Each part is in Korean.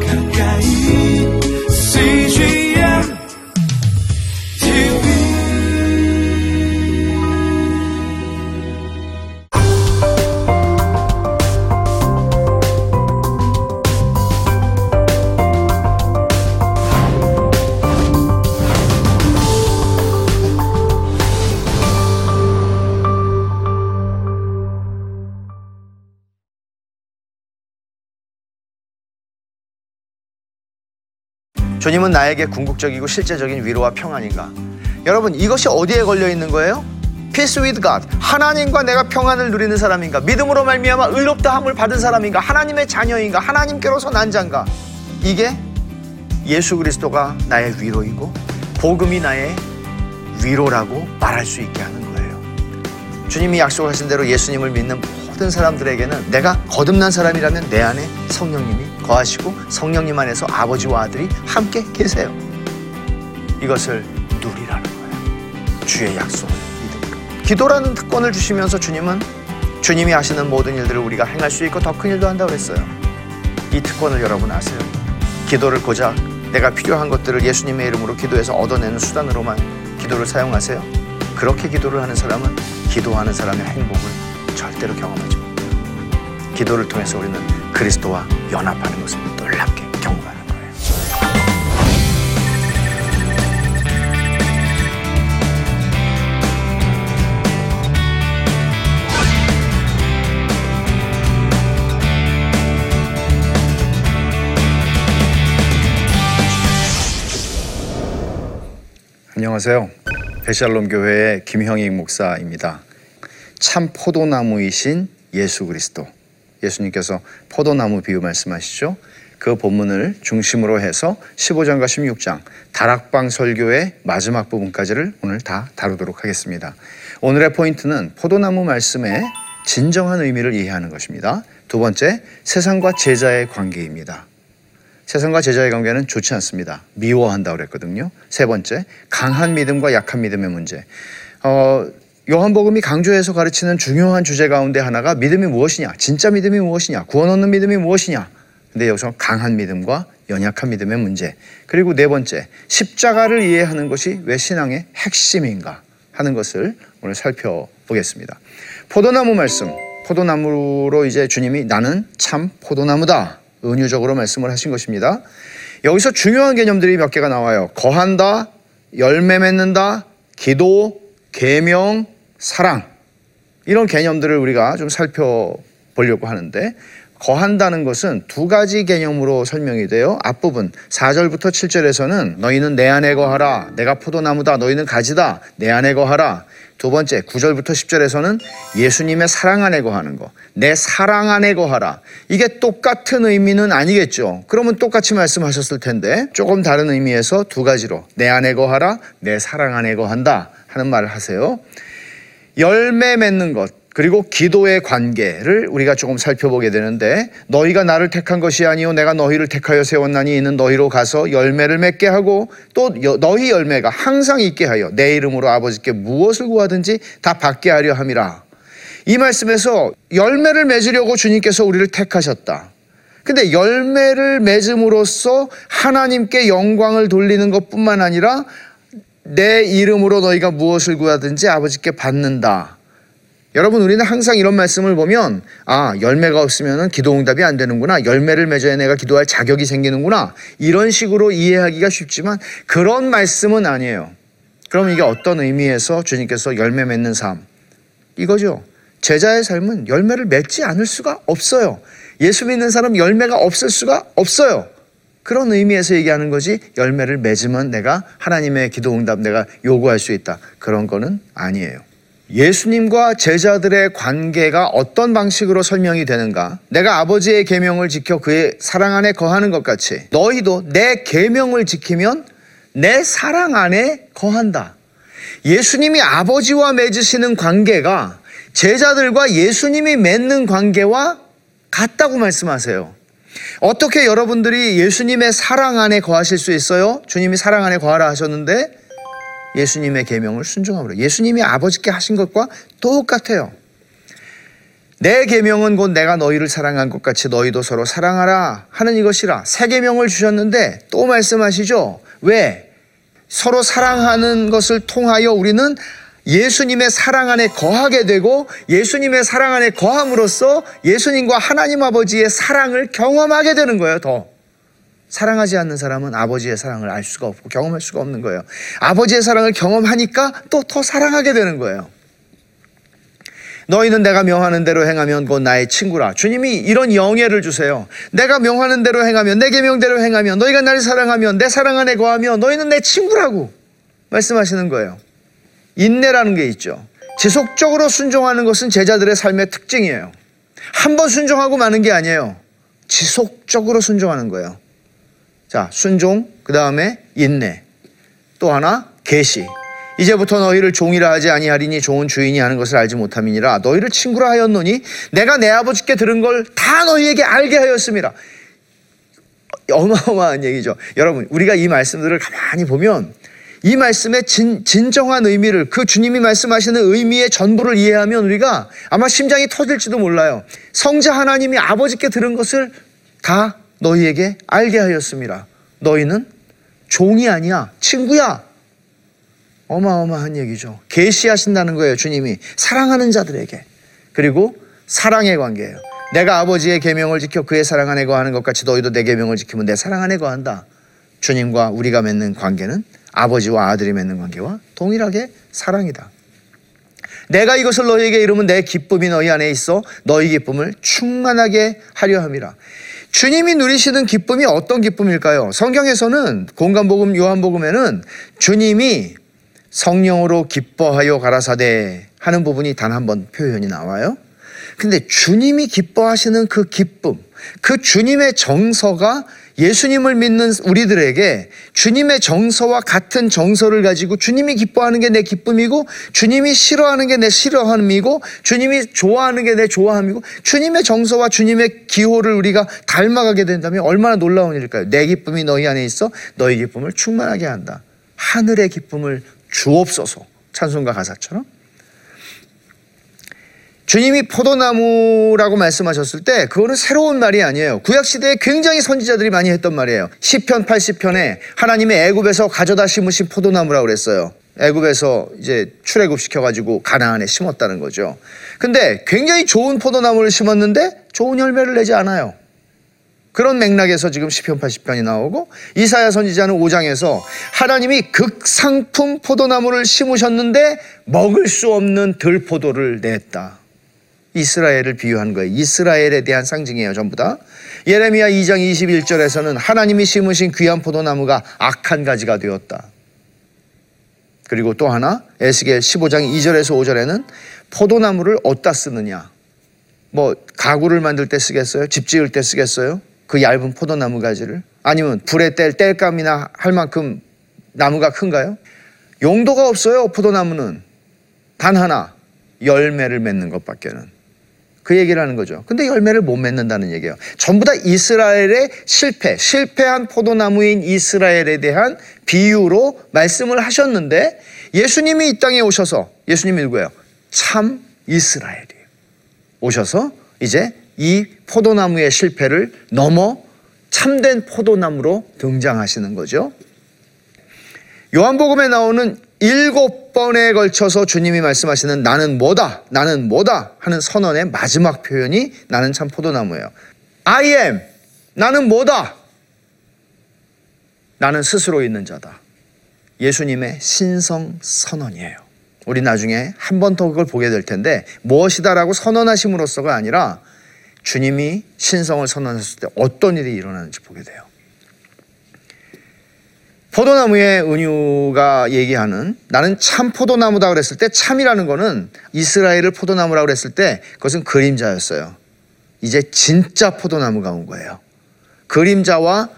가까 주님은 나에게 궁극적이고 실제적인 위로와 평안인가? 여러분 이것이 어디에 걸려 있는 거예요? Peace with God. 하나님과 내가 평안을 누리는 사람인가? 믿음으로 말미암아 의롭다 함을 받은 사람인가? 하나님의 자녀인가? 하나님께로서 난 자인가? 이게 예수 그리스도가 나의 위로이고 복음이 나의 위로라고 말할 수 있게 하는 거예요. 주님이 약속하신 대로 예수님을 믿는 모든 사람들에게는 내가 거듭난 사람이라면 내 안에 성령님이 거하시고 성령님 안에서 아버지와 아들이 함께 계세요. 이것을 누리라는 거예요. 주의 약속을 믿음으로. 기도라는 특권을 주시면서 주님은 주님이 하시는 모든 일들을 우리가 행할 수 있고 더 큰 일도 한다고 그랬어요. 이 특권을 여러분 아세요? 기도를 고작 내가 필요한 것들을 예수님의 이름으로 기도해서 얻어내는 수단으로만 기도를 사용하세요? 그렇게 기도를 하는 사람은 기도하는 사람의 행복을 절대로 경험하지 못해요. 기도를 통해서 우리는 그리스도와 연합하는 것을 놀랍게 경험하는 거예요. 안녕하세요. 베샬롬 교회의 김형익 목사입니다. 참 포도나무이신 예수 그리스도. 예수님께서 포도나무 비유 말씀하시죠. 그 본문을 중심으로 해서 15장과 16장 다락방 설교의 마지막 부분까지를 오늘 다 다루도록 하겠습니다. 오늘의 포인트는 포도나무 말씀의 진정한 의미를 이해하는 것입니다. 두 번째, 세상과 제자의 관계입니다. 세상과 제자의 관계는 좋지 않습니다. 미워한다 그랬거든요. 세 번째, 강한 믿음과 약한 믿음의 문제. 어, 요한복음이 강조해서 가르치는 중요한 주제 가운데 하나가 믿음이 무엇이냐, 진짜 믿음이 무엇이냐, 구원 얻는 믿음이 무엇이냐. 근데 여기서 강한 믿음과 연약한 믿음의 문제. 그리고 네 번째, 십자가를 이해하는 것이 왜 신앙의 핵심인가 하는 것을 오늘 살펴보겠습니다. 포도나무 말씀. 포도나무로 이제 주님이 나는 참 포도나무다. 은유적으로 말씀을 하신 것입니다. 여기서 중요한 개념들이 몇 개가 나와요. 거한다, 열매 맺는다, 기도, 계명, 사랑. 이런 개념들을 우리가 좀 살펴보려고 하는데 거한다는 것은 두 가지 개념으로 설명이 돼요. 앞부분 4절부터 7절에서는 너희는 내 안에 거하라. 내가 포도나무다. 너희는 가지다. 내 안에 거하라. 두 번째 9절부터 10절에서는 예수님의 사랑 안에 거하는 거. 내 사랑 안에 거하라. 이게 똑같은 의미는 아니겠죠. 그러면 똑같이 말씀하셨을 텐데 조금 다른 의미에서 두 가지로 내 안에 거하라. 내 사랑 안에 거한다. 하는 말을 하세요. 열매 맺는 것 그리고 기도의 관계를 우리가 조금 살펴보게 되는데 너희가 나를 택한 것이 아니요 내가 너희를 택하여 세웠나니 이는 너희로 가서 열매를 맺게 하고 또 너희 열매가 항상 있게 하여 내 이름으로 아버지께 무엇을 구하든지 다 받게 하려 함이라. 이 말씀에서 열매를 맺으려고 주님께서 우리를 택하셨다. 근데 열매를 맺음으로써 하나님께 영광을 돌리는 것뿐만 아니라 내 이름으로 너희가 무엇을 구하든지 아버지께 받는다. 여러분 우리는 항상 이런 말씀을 보면 아 열매가 없으면 기도 응답이 안 되는구나 열매를 맺어야 내가 기도할 자격이 생기는구나 이런 식으로 이해하기가 쉽지만 그런 말씀은 아니에요. 그럼 이게 어떤 의미에서 주님께서 열매 맺는 삶 이거죠. 제자의 삶은 열매를 맺지 않을 수가 없어요. 예수 믿는 사람 열매가 없을 수가 없어요. 그런 의미에서 얘기하는 거지 열매를 맺으면 내가 하나님의 기도 응답 내가 요구할 수 있다. 그런 거는 아니에요. 예수님과 제자들의 관계가 어떤 방식으로 설명이 되는가? 내가 아버지의 계명을 지켜 그의 사랑 안에 거하는 것 같이 너희도 내 계명을 지키면 내 사랑 안에 거한다. 예수님이 아버지와 맺으시는 관계가 제자들과 예수님이 맺는 관계와 같다고 말씀하세요. 어떻게 여러분들이 예수님의 사랑 안에 거하실 수 있어요? 주님이 사랑 안에 거하라 하셨는데 예수님의 계명을 순종함으로 예수님이 아버지께 하신 것과 똑같아요. 내 계명은 곧 내가 너희를 사랑한 것 같이 너희도 서로 사랑하라 하는 이것이라 새 계명을 주셨는데 또 말씀하시죠. 왜? 서로 사랑하는 것을 통하여 우리는 예수님의 사랑 안에 거하게 되고 예수님의 사랑 안에 거함으로써 예수님과 하나님 아버지의 사랑을 경험하게 되는 거예요, 더. 사랑하지 않는 사람은 아버지의 사랑을 알 수가 없고 경험할 수가 없는 거예요. 아버지의 사랑을 경험하니까 또 더 사랑하게 되는 거예요. 너희는 내가 명하는 대로 행하면 곧 나의 친구라. 주님이 이런 영예를 주세요. 내가 명하는 대로 행하면 내 계명대로 행하면 너희가 나를 사랑하면 내 사랑 안에 거하면 너희는 내 친구라고 말씀하시는 거예요. 인내라는 게 있죠. 지속적으로 순종하는 것은 제자들의 삶의 특징이에요. 한 번 순종하고 마는 게 아니에요. 지속적으로 순종하는 거예요. 자, 순종, 그 다음에 인내. 또 하나, 계시. 이제부터 너희를 종이라 하지 아니하리니 종은 주인이 하는 것을 알지 못함이니라 너희를 친구라 하였노니 내가 내 아버지께 들은 걸 다 너희에게 알게 하였습니다. 어마어마한 얘기죠. 여러분, 우리가 이 말씀들을 가만히 보면 이 말씀의 진, 진정한 의미를 그 주님이 말씀하시는 의미의 전부를 이해하면 우리가 아마 심장이 터질지도 몰라요. 성자 하나님이 아버지께 들은 것을 다 너희에게 알게 하였습니다. 너희는 종이 아니야, 친구야. 어마어마한 얘기죠. 계시하신다는 거예요, 주님이 사랑하는 자들에게. 그리고 사랑의 관계예요. 내가 아버지의 계명을 지켜 그의 사랑 안에 거하는 것 같이 너희도 내 계명을 지키면 내 사랑 안에 거한다. 주님과 우리가 맺는 관계는 아버지와 아들이 맺는 관계와 동일하게 사랑이다. 내가 이것을 너희에게 이루면 내 기쁨이 너희 안에 있어 너희 기쁨을 충만하게 하려 함이라. 주님이 누리시는 기쁨이 어떤 기쁨일까요? 성경에서는 공간복음 요한복음에는 주님이 성령으로 기뻐하여 가라사대 하는 부분이 단 한 번 표현이 나와요. 근데 주님이 기뻐하시는 그 기쁨, 그 주님의 정서가 예수님을 믿는 우리들에게 주님의 정서와 같은 정서를 가지고 주님이 기뻐하는 게 내 기쁨이고 주님이 싫어하는 게 내 싫어함이고 주님이 좋아하는 게 내 좋아함이고 주님의 정서와 주님의 기호를 우리가 닮아가게 된다면 얼마나 놀라운 일일까요? 내 기쁨이 너희 안에 있어 너희 기쁨을 충만하게 한다. 하늘의 기쁨을 주옵소서. 찬송가 가사처럼. 주님이 포도나무라고 말씀하셨을 때 그거는 새로운 말이 아니에요. 구약 시대에 굉장히 선지자들이 많이 했던 말이에요. 시편 80편에 하나님의 애굽에서 가져다 심으신 포도나무라고 그랬어요. 애굽에서 이제 출애굽 시켜 가지고 가나안에 심었다는 거죠. 근데 굉장히 좋은 포도나무를 심었는데 좋은 열매를 내지 않아요. 그런 맥락에서 지금 시편 80편이 나오고 이사야 선지자는 5장에서 하나님이 극상품 포도나무를 심으셨는데 먹을 수 없는 들포도를 냈다. 이스라엘을 비유한 거예요. 이스라엘에 대한 상징이에요, 전부 다. 예레미야 2장 21절에서는 하나님이 심으신 귀한 포도나무가 악한 가지가 되었다. 그리고 또 하나 에스겔 15장 2절에서 5절에는 포도나무를 어디다 쓰느냐? 뭐 가구를 만들 때 쓰겠어요? 집 지을 때 쓰겠어요? 그 얇은 포도나무 가지를? 아니면 불에 뗄 뗄감이나 할 만큼 나무가 큰가요? 용도가 없어요, 포도나무는. 단 하나, 열매를 맺는 것밖에는. 그 얘기를 하는 거죠. 근데 열매를 못 맺는다는 얘기예요. 전부 다 이스라엘의 실패, 실패한 포도나무인 이스라엘에 대한 비유로 말씀을 하셨는데 예수님이 이 땅에 오셔서 예수님이 누구예요? 참 이스라엘이에요. 오셔서 이제 이 포도나무의 실패를 넘어 참된 포도나무로 등장하시는 거죠. 요한복음에 나오는 일곱 번에 걸쳐서 주님이 말씀하시는 나는 뭐다, 나는 뭐다 하는 선언의 마지막 표현이 나는 참 포도나무예요. I am, 나는 뭐다? 나는 스스로 있는 자다. 예수님의 신성 선언이에요. 우리 나중에 한 번 더 그걸 보게 될 텐데 무엇이다라고 선언하심으로써가 아니라 주님이 신성을 선언했을 때 어떤 일이 일어나는지 보게 돼요. 포도나무의 은유가 얘기하는 나는 참 포도나무다 그랬을 때 참이라는 거는 이스라엘을 포도나무라고 그랬을 때 그것은 그림자였어요. 이제 진짜 포도나무가 온 거예요. 그림자와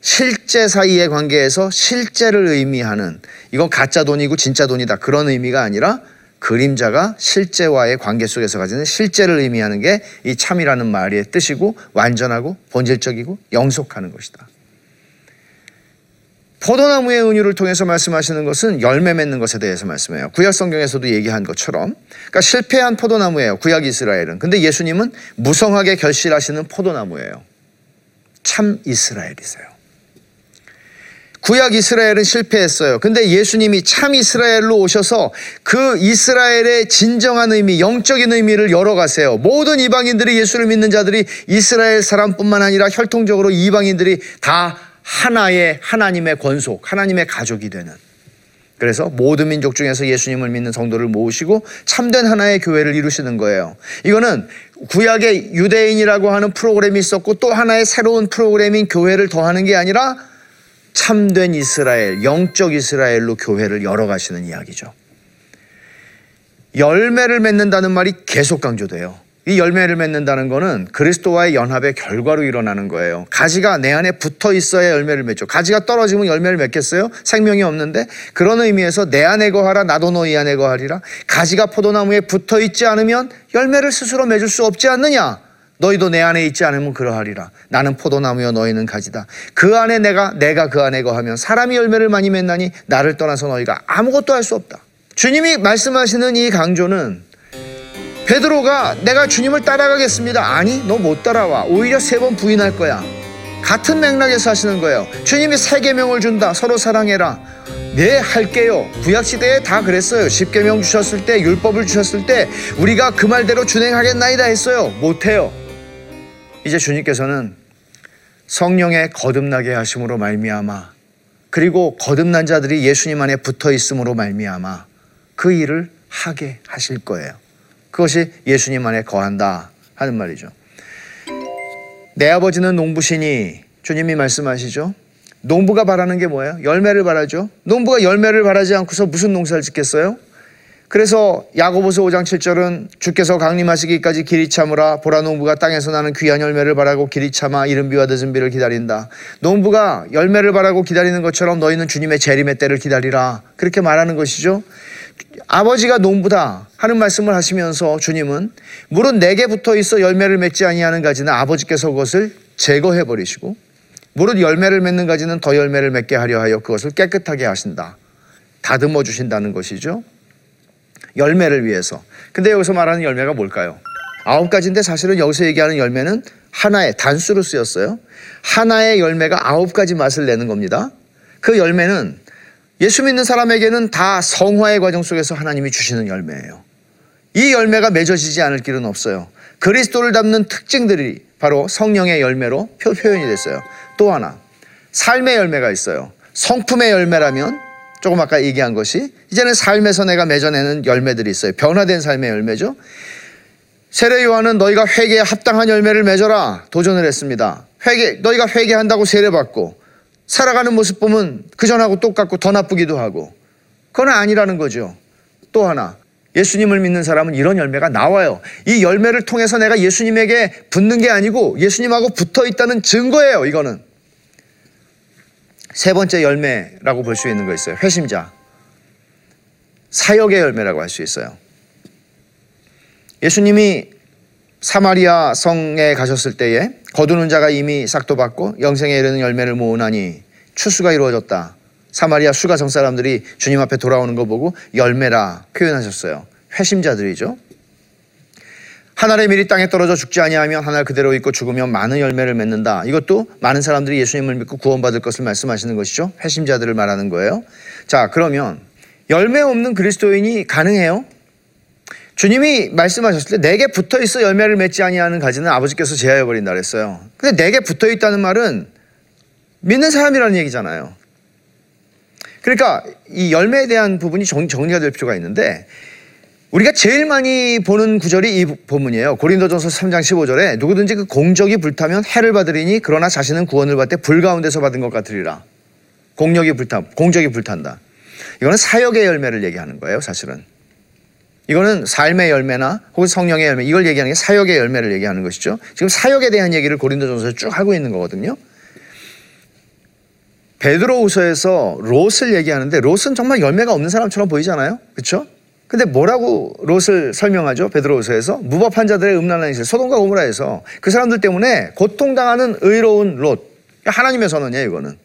실제 사이의 관계에서 실제를 의미하는 이건 가짜 돈이고 진짜 돈이다 그런 의미가 아니라 그림자가 실제와의 관계 속에서 가지는 실제를 의미하는 게 이 참이라는 말의 뜻이고 완전하고 본질적이고 영속하는 것이다. 포도나무의 은유를 통해서 말씀하시는 것은 열매 맺는 것에 대해서 말씀해요. 구약 성경에서도 얘기한 것처럼. 그러니까 실패한 포도나무예요. 구약 이스라엘은. 근데 예수님은 무성하게 결실하시는 포도나무예요. 참 이스라엘이세요. 구약 이스라엘은 실패했어요. 근데 예수님이 참 이스라엘로 오셔서 그 이스라엘의 진정한 의미, 영적인 의미를 열어가세요. 모든 이방인들이 예수를 믿는 자들이 이스라엘 사람뿐만 아니라 혈통적으로 이방인들이 다 하나의 하나님의 권속, 하나님의 가족이 되는. 그래서 모든 민족 중에서 예수님을 믿는 성도를 모으시고 참된 하나의 교회를 이루시는 거예요. 이거는 구약의 유대인이라고 하는 프로그램이 있었고 또 하나의 새로운 프로그램인 교회를 더하는 게 아니라 참된 이스라엘, 영적 이스라엘로 교회를 열어가시는 이야기죠. 열매를 맺는다는 말이 계속 강조돼요. 이 열매를 맺는다는 것은 그리스도와의 연합의 결과로 일어나는 거예요. 가지가 내 안에 붙어 있어야 열매를 맺죠. 가지가 떨어지면 열매를 맺겠어요? 생명이 없는데 그런 의미에서 내 안에 거하라 나도 너희 안에 거하리라. 가지가 포도나무에 붙어 있지 않으면 열매를 스스로 맺을 수 없지 않느냐? 너희도 내 안에 있지 않으면 그러하리라. 나는 포도나무여 너희는 가지다. 그 안에 내가 내가 그 안에 거하면 사람이 열매를 많이 맺나니 나를 떠나서 너희가 아무것도 할 수 없다. 주님이 말씀하시는 이 강조는 베드로가 내가 주님을 따라가겠습니다. 아니, 너 못 따라와. 오히려 세 번 부인할 거야. 같은 맥락에서 하시는 거예요. 주님이 세 계명을 준다. 서로 사랑해라. 네, 할게요. 구약 시대에 다 그랬어요. 십계명 주셨을 때, 율법을 주셨을 때 우리가 그 말대로 준행하겠나이다 했어요. 못 해요. 이제 주님께서는 성령의 거듭나게 하심으로 말미암아 그리고 거듭난 자들이 예수님 안에 붙어 있음으로 말미암아 그 일을 하게 하실 거예요. 그것이 예수님 안에 거한다 하는 말이죠. 내 아버지는 농부시니 주님이 말씀하시죠. 농부가 바라는 게 뭐예요? 열매를 바라죠. 농부가 열매를 바라지 않고서 무슨 농사를 짓겠어요? 그래서 야고보서 5장 7절은 주께서 강림하시기까지 길이 참으라 보라 농부가 땅에서 나는 귀한 열매를 바라고 길이 참아 이른 비와 늦은 비를 기다린다. 농부가 열매를 바라고 기다리는 것처럼 너희는 주님의 재림의 때를 기다리라. 그렇게 말하는 것이죠. 아버지가 농부다 하는 말씀을 하시면서 주님은 물은 내게 붙어 있어 열매를 맺지 아니하는 가지는 아버지께서 그것을 제거해 버리시고 무릇 열매를 맺는 가지는 더 열매를 맺게 하려 하여 그것을 깨끗하게 하신다. 다듬어 주신다는 것이죠. 열매를 위해서. 근데 여기서 말하는 열매가 뭘까요? 아홉 가지인데 사실은 여기서 얘기하는 열매는 하나의 단수로 쓰였어요. 하나의 열매가 아홉 가지 맛을 내는 겁니다. 그 열매는 예수 믿는 사람에게는 다 성화의 과정 속에서 하나님이 주시는 열매예요. 이 열매가 맺어지지 않을 길은 없어요. 그리스도를 담는 특징들이 바로 성령의 열매로 표, 표현이 됐어요. 또 하나, 삶의 열매가 있어요. 성품의 열매라면 조금 아까 얘기한 것이 이제는 삶에서 내가 맺어내는 열매들이 있어요. 변화된 삶의 열매죠. 세례 요한은 너희가 회개에 합당한 열매를 맺어라 도전을 했습니다. 회개 너희가 회개한다고 세례 받고 살아가는 모습 보면 그 전하고 똑같고 더 나쁘기도 하고 그건 아니라는 거죠. 또 하나 예수님을 믿는 사람은 이런 열매가 나와요. 이 열매를 통해서 내가 예수님에게 붙는 게 아니고 예수님하고 붙어 있다는 증거예요. 이거는 세 번째 열매라고 볼 수 있는 거 있어요. 회심자. 사역의 열매라고 할 수 있어요. 예수님이 사마리아 성에 가셨을 때에 거두는 자가 이미 싹도 받고 영생에 이르는 열매를 모으나니 추수가 이루어졌다. 사마리아 수가성 사람들이 주님 앞에 돌아오는 거 보고 열매라 표현하셨어요. 회심자들이죠. 한 알의 밀이 땅에 떨어져 죽지 아니하면 한 알 그대로 있고 죽으면 많은 열매를 맺는다. 이것도 많은 사람들이 예수님을 믿고 구원받을 것을 말씀하시는 것이죠. 회심자들을 말하는 거예요. 자, 그러면 열매 없는 그리스도인이 가능해요? 주님이 말씀하셨을 때 내게 붙어 있어 열매를 맺지 아니하는 가지는 아버지께서 제하여 버린다 그랬어요. 근데 내게 붙어 있다는 말은 믿는 사람이라는 얘기잖아요. 그러니까 이 열매에 대한 부분이 정, 정리가 될 필요가 있는데 우리가 제일 많이 보는 구절이 이 본문이에요. 고린도전서 3장 15절에 누구든지 그 공적이 불타면 해를 받으리니 그러나 자신은 구원을 받되 불 가운데서 받은 것 같으리라. 공력이 불타, 공적이 불탄다. 이거는 사역의 열매를 얘기하는 거예요, 사실은. 이거는 삶의 열매나 혹은 성령의 열매 이걸 얘기하는 게 사역의 열매를 얘기하는 것이죠. 지금 사역에 대한 얘기를 고린도전서에 쭉 하고 있는 거거든요. 베드로후서에서 롯을 얘기하는데 롯은 정말 열매가 없는 사람처럼 보이잖아요. 그렇죠? 근데 뭐라고 롯을 설명하죠? 베드로후서에서 무법한 자들의 음란한 일, 소돔과 고모라에서 그 사람들 때문에 고통당하는 의로운 롯. 하나님의 선언이에요, 이거는.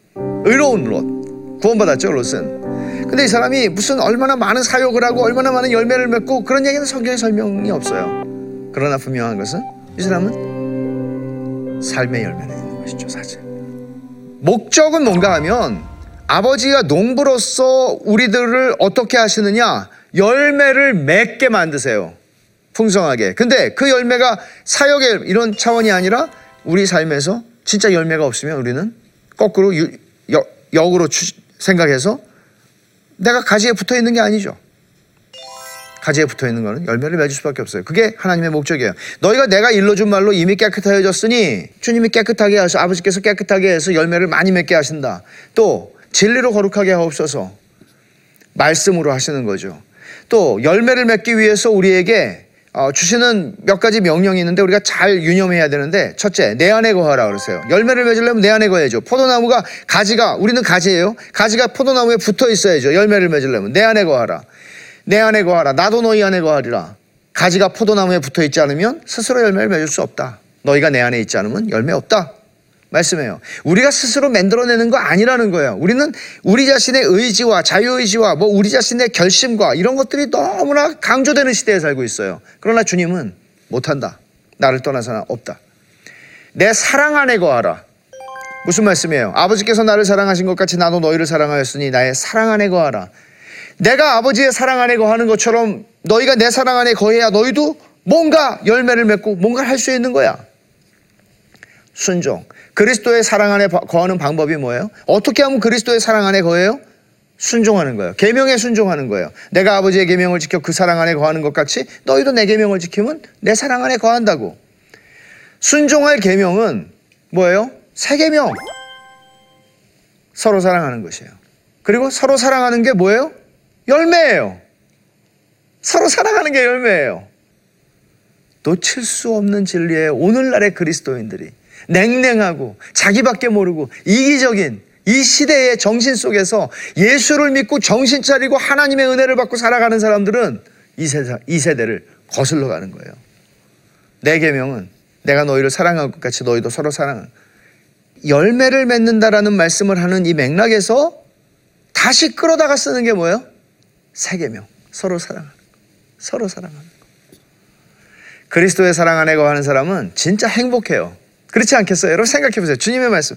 의로운 롯. 구원받았죠, 롯은. 근데 이 사람이 무슨 얼마나 많은 사역을 하고 얼마나 많은 열매를 맺고 그런 얘기는 성경에 설명이 없어요. 그러나 분명한 것은 이 사람은 삶의 열매는 있는 것이죠, 사실. 목적은 뭔가 하면 아버지가 농부로서 우리들을 어떻게 하시느냐? 열매를 맺게 만드세요. 풍성하게. 근데 그 열매가 사역의 이런 차원이 아니라 우리 삶에서 진짜 열매가 없으면 우리는 거꾸로 유- 여- 역으로 추- 생각해서 내가 가지에 붙어 있는 게 아니죠. 가지에 붙어 있는 거는 열매를 맺을 수밖에 없어요. 그게 하나님의 목적이에요. 너희가 내가 일러준 말로 이미 깨끗하여졌으니 주님이 깨끗하게 하셔 아버지께서 깨끗하게 해서 열매를 많이 맺게 하신다. 또 진리로 거룩하게 하옵소서. 말씀으로 하시는 거죠. 또 열매를 맺기 위해서 우리에게 어, 주시는 몇 가지 명령이 있는데 우리가 잘 유념해야 되는데 첫째 내 안에 거하라 그러세요. 열매를 맺으려면 내 안에 거해야죠. 포도나무가 가지가 우리는 가지예요. 가지가 포도나무에 붙어 있어야죠. 열매를 맺으려면 내 안에 거하라. 내 안에 거하라. 나도 너희 안에 거하리라. 가지가 포도나무에 붙어 있지 않으면 스스로 열매를 맺을 수 없다. 너희가 내 안에 있지 않으면 열매 없다. 말씀해요. 우리가 스스로 만들어내는 거 아니라는 거예요. 우리는 우리 자신의 의지와 자유의지와 뭐 우리 자신의 결심과 이런 것들이 너무나 강조되는 시대에 살고 있어요. 그러나 주님은 못한다. 나를 떠나서는 없다. 내 사랑 안에 거하라. 무슨 말씀이에요? 아버지께서 나를 사랑하신 것 같이 나도 너희를 사랑하였으니 나의 사랑 안에 거하라. 내가 아버지의 사랑 안에 거하는 것처럼 너희가 내 사랑 안에 거해야 너희도 뭔가 열매를 맺고 뭔가 할수 있는 거야. 순종. 그리스도의 사랑 안에 바- 거하는 방법이 뭐예요? 어떻게 하면 그리스도의 사랑 안에 거해요? 순종하는 거예요. 계명에 순종하는 거예요. 내가 아버지의 계명을 지켜 그 사랑 안에 거하는 것 같이 너희도 내 계명을 지키면 내 사랑 안에 거한다고. 순종할 계명은 뭐예요? 새 계명. 서로 사랑하는 것이에요. 그리고 서로 사랑하는 게 뭐예요? 열매예요. 서로 사랑하는 게 열매예요. 놓칠 수 없는 진리에 오늘날의 그리스도인들이 냉랭하고 자기밖에 모르고 이기적인 이 시대의 정신 속에서 예수를 믿고 정신 차리고 하나님의 은혜를 받고 살아가는 사람들은 이, 세상, 이 세대를 거슬러 가는 거예요. 내 계명은 내가 너희를 사랑할 것 같이 너희도 서로 사랑하는 열매를 맺는다라는 말씀을 하는 이 맥락에서 다시 끌어다가 쓰는 게 뭐예요? 새 계명 서로 사랑하는 거. 서로 사랑하는 거. 그리스도의 사랑 안에 거하는 사람은 진짜 행복해요. 그렇지 않겠어요? 여러분 생각해 보세요. 주님의 말씀.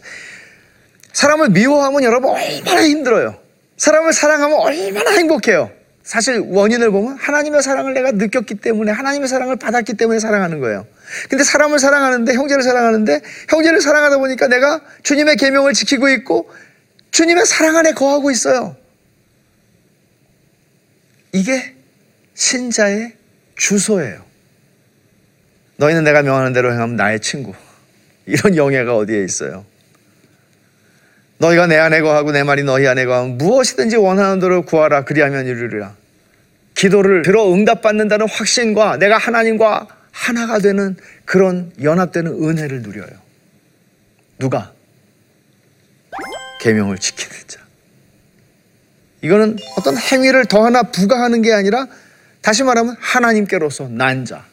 사람을 미워하면 여러분 얼마나 힘들어요. 사람을 사랑하면 얼마나 행복해요. 사실 원인을 보면 하나님의 사랑을 내가 느꼈기 때문에 하나님의 사랑을 받았기 때문에 사랑하는 거예요. 근데 사람을 사랑하는데 형제를 사랑하는데 형제를 사랑하다 보니까 내가 주님의 계명을 지키고 있고 주님의 사랑 안에 거하고 있어요. 이게 신자의 주소예요. 너희는 내가 명하는 대로 행하면 나의 친구. 이런 영예가 어디에 있어요? 너희가 내 안에 거하고 내 말이 너희 안에 거하면 무엇이든지 원하는 대로 구하라 그리하면 이루리라. 기도를 들어 응답받는다는 확신과 내가 하나님과 하나가 되는 그런 연합되는 은혜를 누려요. 누가? 계명을 지키는 자. 이거는 어떤 행위를 더 하나 부과하는 게 아니라 다시 말하면 하나님께로서 난 자.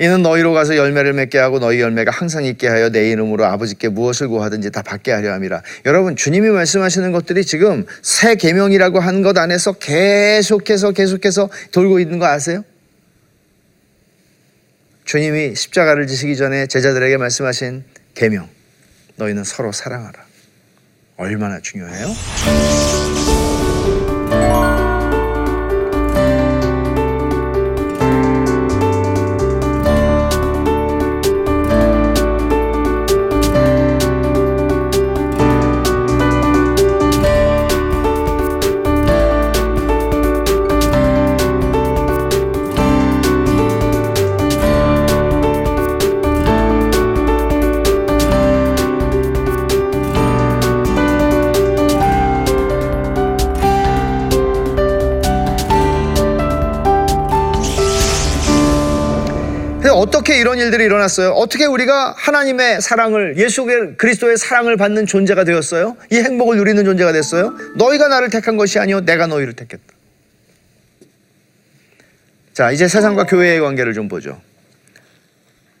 이는 너희로 가서 열매를 맺게 하고 너희 열매가 항상 있게 하여 내 이름으로 아버지께 무엇을 구하든지 다 받게 하려 함이라. 여러분 주님이 말씀하시는 것들이 지금 새 계명이라고 한 것 안에서 계속해서 계속해서 돌고 있는 거 아세요? 주님이 십자가를 지시기 전에 제자들에게 말씀하신 계명. 너희는 서로 사랑하라. 얼마나 중요해요? 일들이 일어났어요? 어떻게 우리가 하나님의 사랑을 예수 그리스도의 사랑을 받는 존재가 되었어요? 이 행복을 누리는 존재가 됐어요? 너희가 나를 택한 것이 아니요 내가 너희를 택했다. 자, 이제 세상과 교회의 관계를 좀 보죠.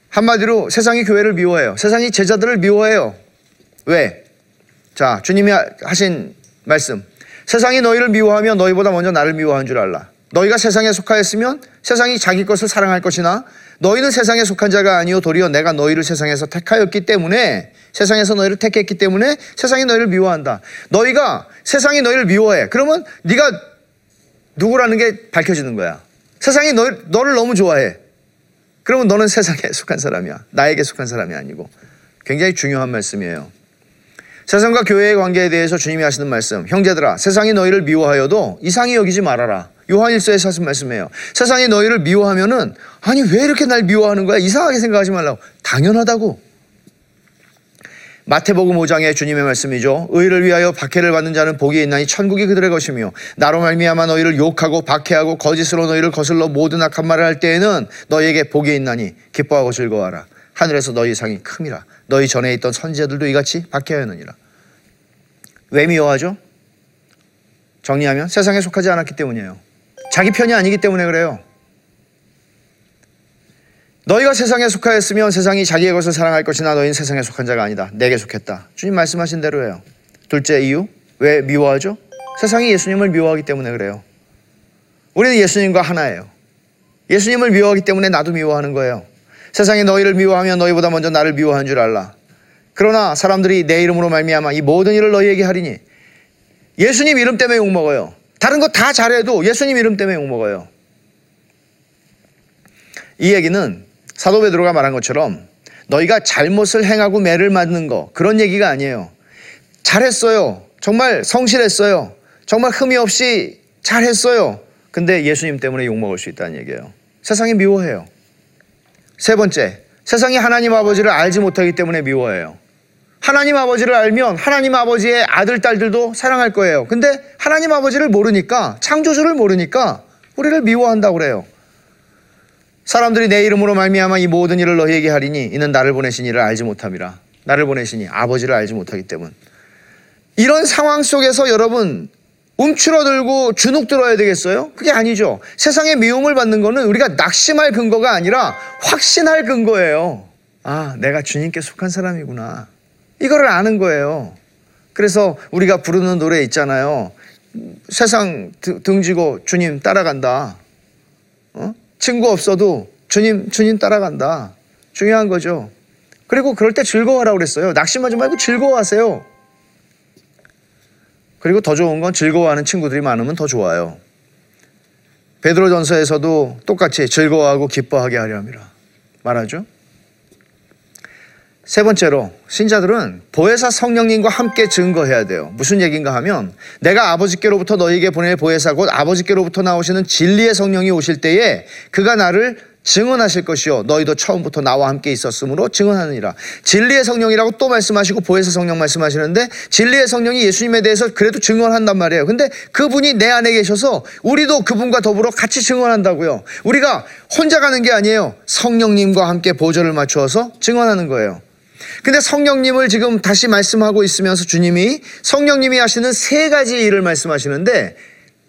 한마디로 세상이 교회를 미워해요. 세상이 제자들을 미워해요. 왜? 자, 주님이 하신 말씀. 세상이 너희를 미워하며 너희보다 먼저 나를 미워한 줄 알라. 너희가 세상에 속하였으면 세상이 자기 것을 사랑할 것이나 너희는 세상에 속한 자가 아니요 도리어 내가 너희를 세상에서 택하였기 때문에 세상에서 너희를 택했기 때문에 세상이 너희를 미워한다. 너희가 세상이 너희를 미워해. 그러면 네가 누구라는 게 밝혀지는 거야. 세상이 너, 너를 너무 좋아해. 그러면 너는 세상에 속한 사람이야. 나에게 속한 사람이 아니고. 굉장히 중요한 말씀이에요. 세상과 교회의 관계에 대해서 주님이 하시는 말씀. 형제들아, 세상이 너희를 미워하여도 이상히 여기지 말아라. 요한일서에서 하신 말씀이에요. 세상이 너희를 미워하면은 아니 왜 이렇게 날 미워하는 거야? 이상하게 생각하지 말라고. 당연하다고. 마태복음 5장의 주님의 말씀이죠. 의를 위하여 박해를 받는 자는 복이 있나니 천국이 그들의 것이며 나로 말미암아 너희를 욕하고 박해하고 거짓으로 너희를 거슬러 모든 악한 말을 할 때에는 너희에게 복이 있나니 기뻐하고 즐거워하라. 하늘에서 너희 상이 큼이라. 너희 전에 있던 선지자들도 이같이 박해하였느니라. 왜 미워하죠? 정리하면 세상에 속하지 않았기 때문이에요. 자기 편이 아니기 때문에 그래요. 너희가 세상에 속하였으면 세상이 자기의 것을 사랑할 것이나 너희는 세상에 속한 자가 아니다. 내게 속했다. 주님 말씀하신 대로예요. 둘째 이유 왜 미워하죠? 세상이 예수님을 미워하기 때문에 그래요. 우리는 예수님과 하나예요. 예수님을 미워하기 때문에 나도 미워하는 거예요. 세상이 너희를 미워하면 너희보다 먼저 나를 미워한 줄 알라. 그러나 사람들이 내 이름으로 말미암아 이 모든 일을 너희에게 하리니 예수님 이름 때문에 욕 먹어요. 다른 거 다 잘해도 예수님 이름 때문에 욕 먹어요. 이 얘기는 사도 베드로가 말한 것처럼 너희가 잘못을 행하고 매를 맞는 거 그런 얘기가 아니에요. 잘했어요. 정말 성실했어요. 정말 흠이 없이 잘했어요. 근데 예수님 때문에 욕 먹을 수 있다는 얘기예요. 세상이 미워해요. 세 번째, 세상이 하나님 아버지를 알지 못하기 때문에 미워해요. 하나님 아버지를 알면 하나님 아버지의 아들, 딸들도 사랑할 거예요. 근데 하나님 아버지를 모르니까, 창조주를 모르니까 우리를 미워한다고 그래요. 사람들이 내 이름으로 말미암아 이 모든 일을 너희에게 하리니 이는 나를 보내신 이를 알지 못함이라. 나를 보내시니 아버지를 알지 못하기 때문. 이런 상황 속에서 여러분 움츠러들고 주눅 들어야 되겠어요? 그게 아니죠. 세상의 미움을 받는 거는 우리가 낙심할 근거가 아니라 확신할 근거예요. 아, 내가 주님께 속한 사람이구나. 이거를 아는 거예요. 그래서 우리가 부르는 노래 있잖아요. 세상 등- 등지고 주님 따라간다. 어? 친구 없어도 주님, 주님 따라간다. 중요한 거죠. 그리고 그럴 때 즐거워하라고 그랬어요. 낙심하지 말고 즐거워하세요. 그리고 더 좋은 건 즐거워하는 친구들이 많으면 더 좋아요. 베드로전서에서도 똑같이 즐거워하고 기뻐하게 하려 함이라 말하죠. 세 번째로 신자들은 보혜사 성령님과 함께 증거해야 돼요. 무슨 얘기인가 하면 내가 아버지께로부터 너희에게 보낼 보혜사 곧 아버지께로부터 나오시는 진리의 성령이 오실 때에 그가 나를 증언하실 것이요 너희도 처음부터 나와 함께 있었으므로 증언하느니라. 진리의 성령이라고 또 말씀하시고 보혜사 성령 말씀하시는데 진리의 성령이 예수님에 대해서 그래도 증언한단 말이에요. 근데 그분이 내 안에 계셔서 우리도 그분과 더불어 같이 증언한다고요. 우리가 혼자 가는 게 아니에요. 성령님과 함께 보조를 맞추어서 증언하는 거예요. 근데 성령님을 지금 다시 말씀하고 있으면서 주님이 성령님이 하시는 세 가지 일을 말씀하시는데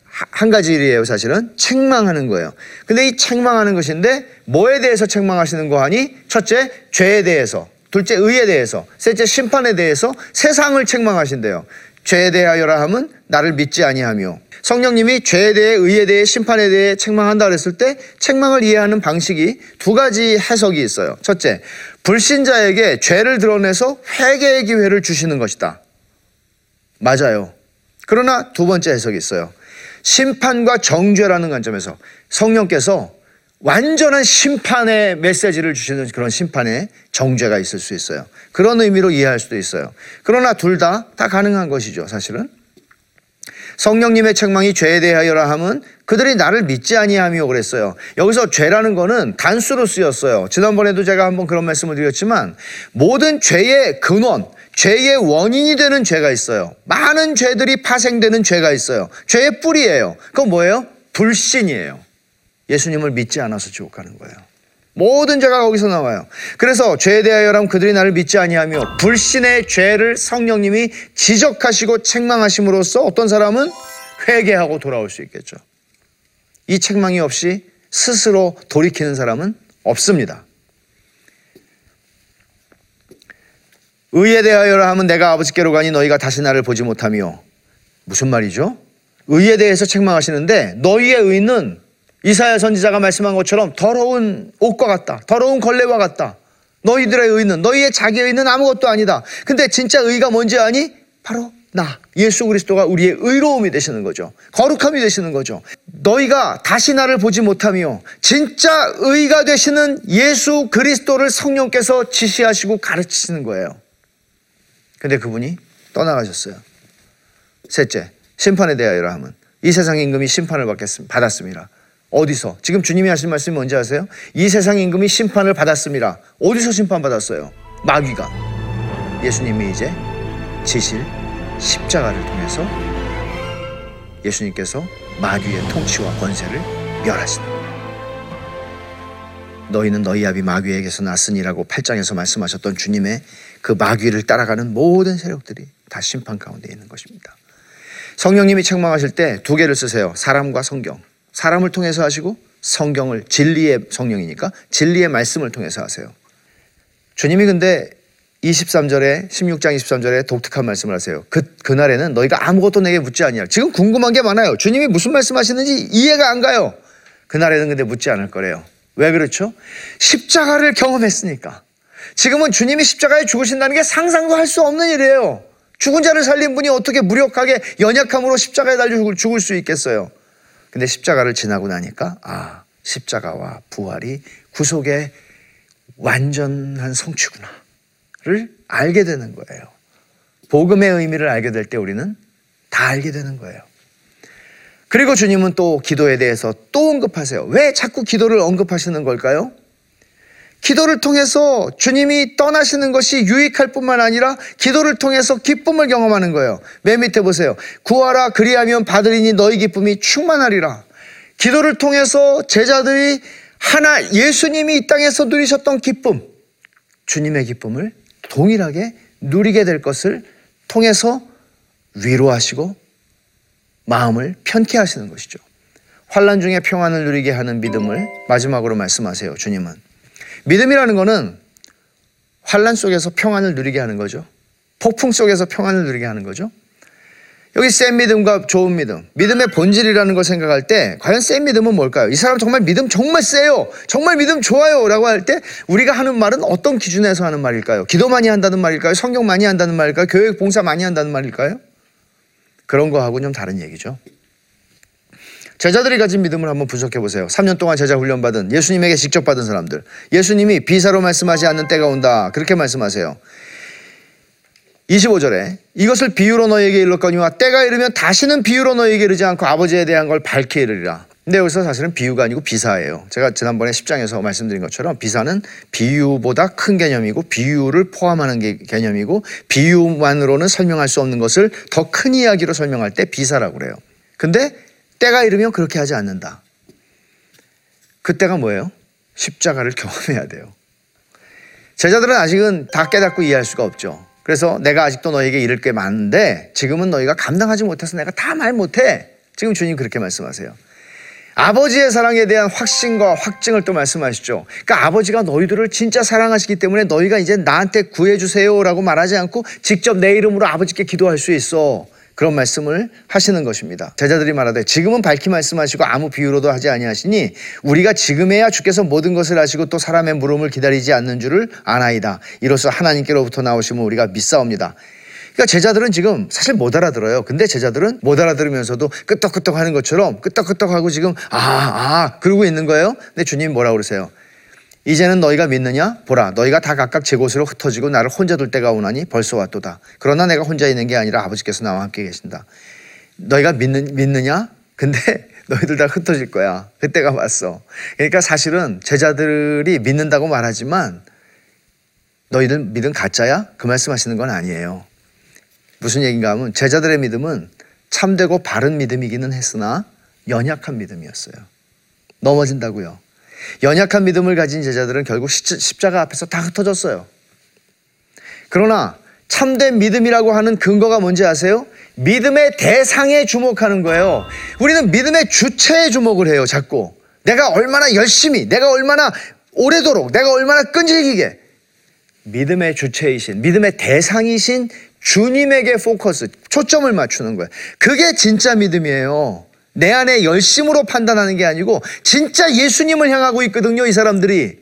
하- 한 가지 일이에요, 사실은. 책망하는 거예요. 근데 이 책망하는 것인데 뭐에 대해서 책망하시는 거 하니? 첫째, 죄에 대해서. 둘째, 의에 대해서. 셋째, 심판에 대해서 세상을 책망하신대요. 죄에 대하여라 함은 나를 믿지 아니하며 성령님이 죄에 대해 의에 대해 심판에 대해 책망한다 그랬을 때 책망을 이해하는 방식이 두 가지 해석이 있어요. 첫째, 불신자에게 죄를 드러내서 회개의 기회를 주시는 것이다. 맞아요. 그러나 두 번째 해석이 있어요. 심판과 정죄라는 관점에서 성령께서 완전한 심판의 메시지를 주시는 그런 심판의 정죄가 있을 수 있어요. 그런 의미로 이해할 수도 있어요. 그러나 둘다다 가능한 것이죠, 사실은. 성령님의 책망이 죄에 대하여라 함은 그들이 나를 믿지 아니하며 그랬어요. 여기서 죄라는 거는 단수로 쓰였어요. 지난번에도 제가 한번 그런 말씀을 드렸지만 모든 죄의 근원, 죄의 원인이 되는 죄가 있어요. 많은 죄들이 파생되는 죄가 있어요. 죄의 뿌리예요. 그건 뭐예요? 불신이에요. 예수님을 믿지 않아서 지옥 가는 거예요. 모든 죄가 거기서 나와요. 그래서 죄에 대하여라면 그들이 나를 믿지 아니하며 불신의 죄를 성령님이 지적하시고 책망하심으로써 어떤 사람은 회개하고 돌아올 수 있겠죠. 이 책망이 없이 스스로 돌이키는 사람은 없습니다. 의에 대하여라 하면 내가 아버지께로 가니 너희가 다시 나를 보지 못하며 무슨 말이죠? 의에 대해서 책망하시는데 너희의 의는 이사야 선지자가 말씀한 것처럼 더러운 옷과 같다. 더러운 걸레와 같다. 너희들의 의는 너희의 자기 의는 아무것도 아니다. 근데 진짜 의가 뭔지 아니? 바로 나 예수 그리스도가 우리의 의로움이 되시는 거죠. 거룩함이 되시는 거죠. 너희가 다시 나를 보지 못하며 진짜 의가 되시는 예수 그리스도를 성령께서 지시하시고 가르치시는 거예요. 근데 그분이 떠나가셨어요. 셋째, 심판에 대하여라 함은 이 세상 임금이 심판을 받겠습니다. 받았습니다. 어디서? 지금 주님이 하신 말씀이 뭔지 아세요? 이 세상 임금이 심판을 받았습니다. 어디서 심판받았어요? 마귀가. 예수님이 이제 지실 십자가를 통해서 예수님께서 마귀의 통치와 권세를 멸하시는. 너희는 너희 아비 마귀에게서 났으니라고 8장에서 말씀하셨던 주님의 그 마귀를 따라가는 모든 세력들이 다 심판 가운데 있는 것입니다. 성령님이 책망하실 때 두 개를 쓰세요. 사람과 성경. 사람을 통해서 하시고 성경을 진리의 성령이니까 진리의 말씀을 통해서 하세요. 주님이 근데 23절에 16장 23절에 독특한 말씀을 하세요. 그 그날에는 너희가 아무것도 내게 묻지 아니할. 지금 궁금한 게 많아요. 주님이 무슨 말씀하시는지 이해가 안 가요. 그날에는 근데 묻지 않을 거래요. 왜 그렇죠? 십자가를 경험했으니까. 지금은 주님이 십자가에 죽으신다는 게 상상도 할 수 없는 일이에요. 죽은 자를 살린 분이 어떻게 무력하게 연약함으로 십자가에 달려 죽을, 수 있겠어요. 근데 십자가를 지나고 나니까 아 십자가와 부활이 구속의 완전한 성취구나를 알게 되는 거예요. 복음의 의미를 알게 될 때 우리는 다 알게 되는 거예요. 그리고 주님은 또 기도에 대해서 또 언급하세요. 왜 자꾸 기도를 언급하시는 걸까요? 기도를 통해서 주님이 떠나시는 것이 유익할 뿐만 아니라 기도를 통해서 기쁨을 경험하는 거예요. 맨 밑에 보세요. 구하라 그리하면 받으리니 너희 기쁨이 충만하리라. 기도를 통해서 제자들이 하나 예수님이 이 땅에서 누리셨던 기쁨, 주님의 기쁨을 동일하게 누리게 될 것을 통해서 위로하시고 마음을 편케 하시는 것이죠. 환란 중에 평안을 누리게 하는 믿음을 마지막으로 말씀하세요. 주님은 믿음이라는 것은 환란 속에서 평안을 누리게 하는 거죠. 폭풍 속에서 평안을 누리게 하는 거죠. 여기 센 믿음과 좋은 믿음, 믿음의 본질이라는 걸 생각할 때 과연 센 믿음은 뭘까요? 이 사람 정말 믿음 정말 세요. 정말 믿음 좋아요라고 할 때 우리가 하는 말은 어떤 기준에서 하는 말일까요? 기도 많이 한다는 말일까요? 성경 많이 한다는 말일까요? 교육 봉사 많이 한다는 말일까요? 그런 거하고는 좀 다른 얘기죠. 제자들이 가진 믿음을 한번 분석해 보세요. 3년 동안 제자 훈련 받은 예수님에게 직접 받은 사람들. 예수님이 비사로 말씀하지 않는 때가 온다. 그렇게 말씀하세요. 25절에 이것을 비유로 너에게 일렀거니와 때가 이르면 다시는 비유로 너에게 이르지 않고 아버지에 대한 걸 밝게 이르리라. 근데 여기서 사실은 비유가 아니고 비사예요. 제가 지난번에 10장에서 말씀드린 것처럼 비사는 비유보다 큰 개념이고 비유를 포함하는 게 개념이고 비유만으로는 설명할 수 없는 것을 더 큰 이야기로 설명할 때 비사라고 그래요. 근데 때가 이르면 그렇게 하지 않는다. 그때가 뭐예요? 십자가를 경험해야 돼요. 제자들은 아직은 다 깨닫고 이해할 수가 없죠. 그래서 내가 아직도 너에게 이를 게 많은데 지금은 너희가 감당하지 못해서 내가 다 말 못해. 지금 주님 그렇게 말씀하세요. 아버지의 사랑에 대한 확신과 확증을 또 말씀하시죠. 그러니까 아버지가 너희들을 진짜 사랑하시기 때문에 너희가 이제 나한테 구해주세요라고 말하지 않고 직접 내 이름으로 아버지께 기도할 수 있어. 그런 말씀을 하시는 것입니다. 제자들이 말하되 지금은 밝히 말씀하시고 아무 비유로도 하지 아니하시니 우리가 지금에야 주께서 모든 것을 아시고 또 사람의 물음을 기다리지 않는 줄을 아나이다. 이로써 하나님께로부터 나오심을 우리가 믿사옵니다. 그러니까 제자들은 지금 사실 못 알아들어요. 근데 제자들은 못 알아들으면서도 끄떡끄떡 하는 것처럼 끄떡끄떡 하고 지금 아, 아, 그러고 있는 거예요. 근데 주님 뭐라 그러세요? 이제는 너희가 믿느냐? 보라, 너희가 다 각각 제 곳으로 흩어지고 나를 혼자 둘 때가 오나니 벌써 왔도다. 그러나 내가 혼자 있는 게 아니라 아버지께서 나와 함께 계신다. 너희가 믿는, 믿느냐? 근데 너희들 다 흩어질 거야. 그때가 왔어. 그러니까 사실은 제자들이 믿는다고 말하지만 너희들 믿음 가짜야? 그 말씀 하시는 건 아니에요. 무슨 얘기인가 하면 제자들의 믿음은 참되고 바른 믿음이기는 했으나 연약한 믿음이었어요. 넘어진다고요. 연약한 믿음을 가진 제자들은 결국 십자가 앞에서 다 흩어졌어요. 그러나 참된 믿음이라고 하는 근거가 뭔지 아세요? 믿음의 대상에 주목하는 거예요. 우리는 믿음의 주체에 주목을 해요, 자꾸. 내가 얼마나 열심히, 내가 얼마나 오래도록, 내가 얼마나 끈질기게. 믿음의 주체이신, 믿음의 대상이신 주님에게 포커스, 초점을 맞추는 거예요. 그게 진짜 믿음이에요. 내 안에 열심으로 판단하는 게 아니고 진짜 예수님을 향하고 있거든요, 이 사람들이.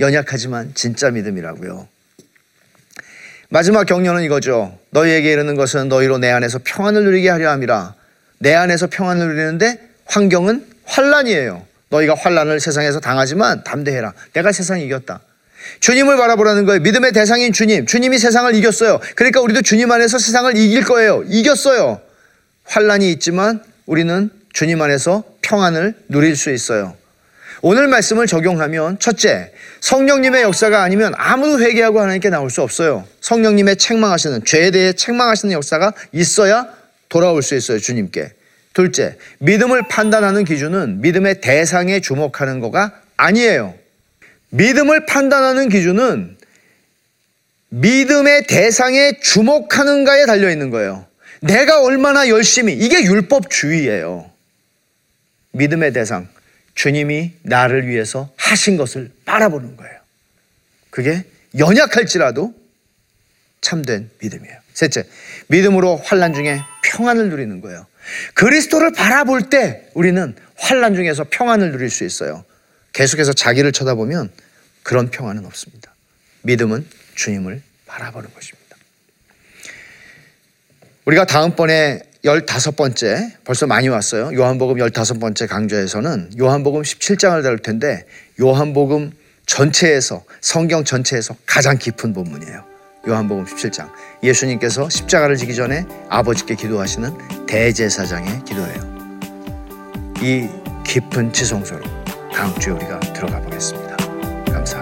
연약하지만 진짜 믿음이라고요. 마지막 격려는 이거죠. 너희에게 이르는 것은 너희로 내 안에서 평안을 누리게 하려 함이라. 내 안에서 평안을 누리는데 환경은 환란이에요. 너희가 환란을 세상에서 당하지만 담대해라. 내가 세상 이겼다. 주님을 바라보라는 거예요. 믿음의 대상인 주님. 주님이 세상을 이겼어요. 그러니까 우리도 주님 안에서 세상을 이길 거예요. 이겼어요. 환란이 있지만 우리는 주님 안에서 평안을 누릴 수 있어요. 오늘 말씀을 적용하면 첫째, 성령님의 역사가 아니면 아무도 회개하고 하나님께 나올 수 없어요. 성령님의 책망하시는 죄에 대해 책망하시는 역사가 있어야 돌아올 수 있어요, 주님께. 둘째, 믿음을 판단하는 기준은 믿음의 대상에 주목하는 거가 아니에요. 믿음을 판단하는 기준은 믿음의 대상에 주목하는가에 달려 있는 거예요. 내가 얼마나 열심히 이게 율법주의예요. 믿음의 대상 주님이 나를 위해서 하신 것을 바라보는 거예요. 그게 연약할지라도 참된 믿음이에요. 셋째, 믿음으로 환란 중에 평안을 누리는 거예요. 그리스도를 바라볼 때 우리는 환란 중에서 평안을 누릴 수 있어요. 계속해서 자기를 쳐다보면 그런 평안은 없습니다. 믿음은 주님을 바라보는 것입니다. 우리가 다음번에 15번째, 벌써 많이 왔어요. 요한복음 15번째 강좌에서는 요한복음 17장을 다룰 텐데 요한복음 전체에서, 성경 전체에서 가장 깊은 본문이에요. 요한복음 17장. 예수님께서 십자가를 지기 전에 아버지께 기도하시는 대제사장의 기도예요. 이 깊은 지성소로 다음 주에 우리가 들어가 보겠습니다. 감사합니다.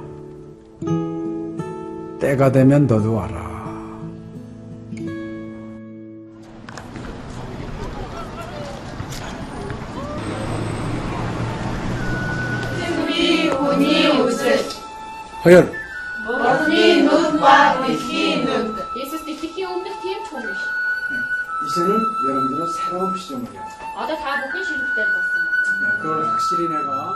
때가 되면 너도 와라. 승비 운이 우슬 허연 머니 눈과 귀 눈. 네, 이제는 여러분들은 새로운 시점을 해요. 아, 다 먹기 싫을 때 봤어. 네, 그걸 확실히 내가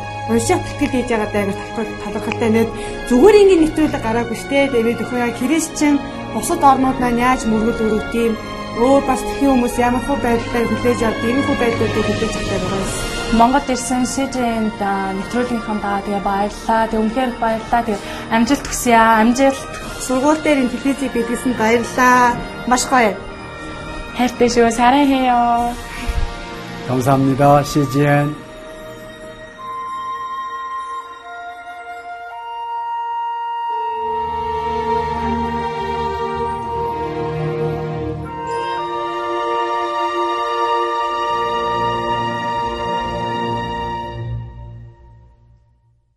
уншаад тэтгэл хийж байгаа даа талхал талхалтай нэг зүгээр ингээд нэвтрүүлэг гараагүй штэ тэгээд өхөө яа христчин бусад орнууд маань яаж мөргөл өрөвт юм өөр бас тхэн хүмүүс ямар хөө байдлаар хүлээж авд ийм хөө байдлуудыг хүлээж авдаг байгаа юм. Монгол ирсэн СЖН-д нэвтрүүлгийнхаа даа тэгээ баярлаа. Тэг үнхээр их баярлаа. Тэг амжилт хүсье аа. Амжилт. Сургууль дээр ин телевизийг бидлсэн баярлаа. Маш гоё. хайртай шүү. 사랑해요. 감사합니다. CGN.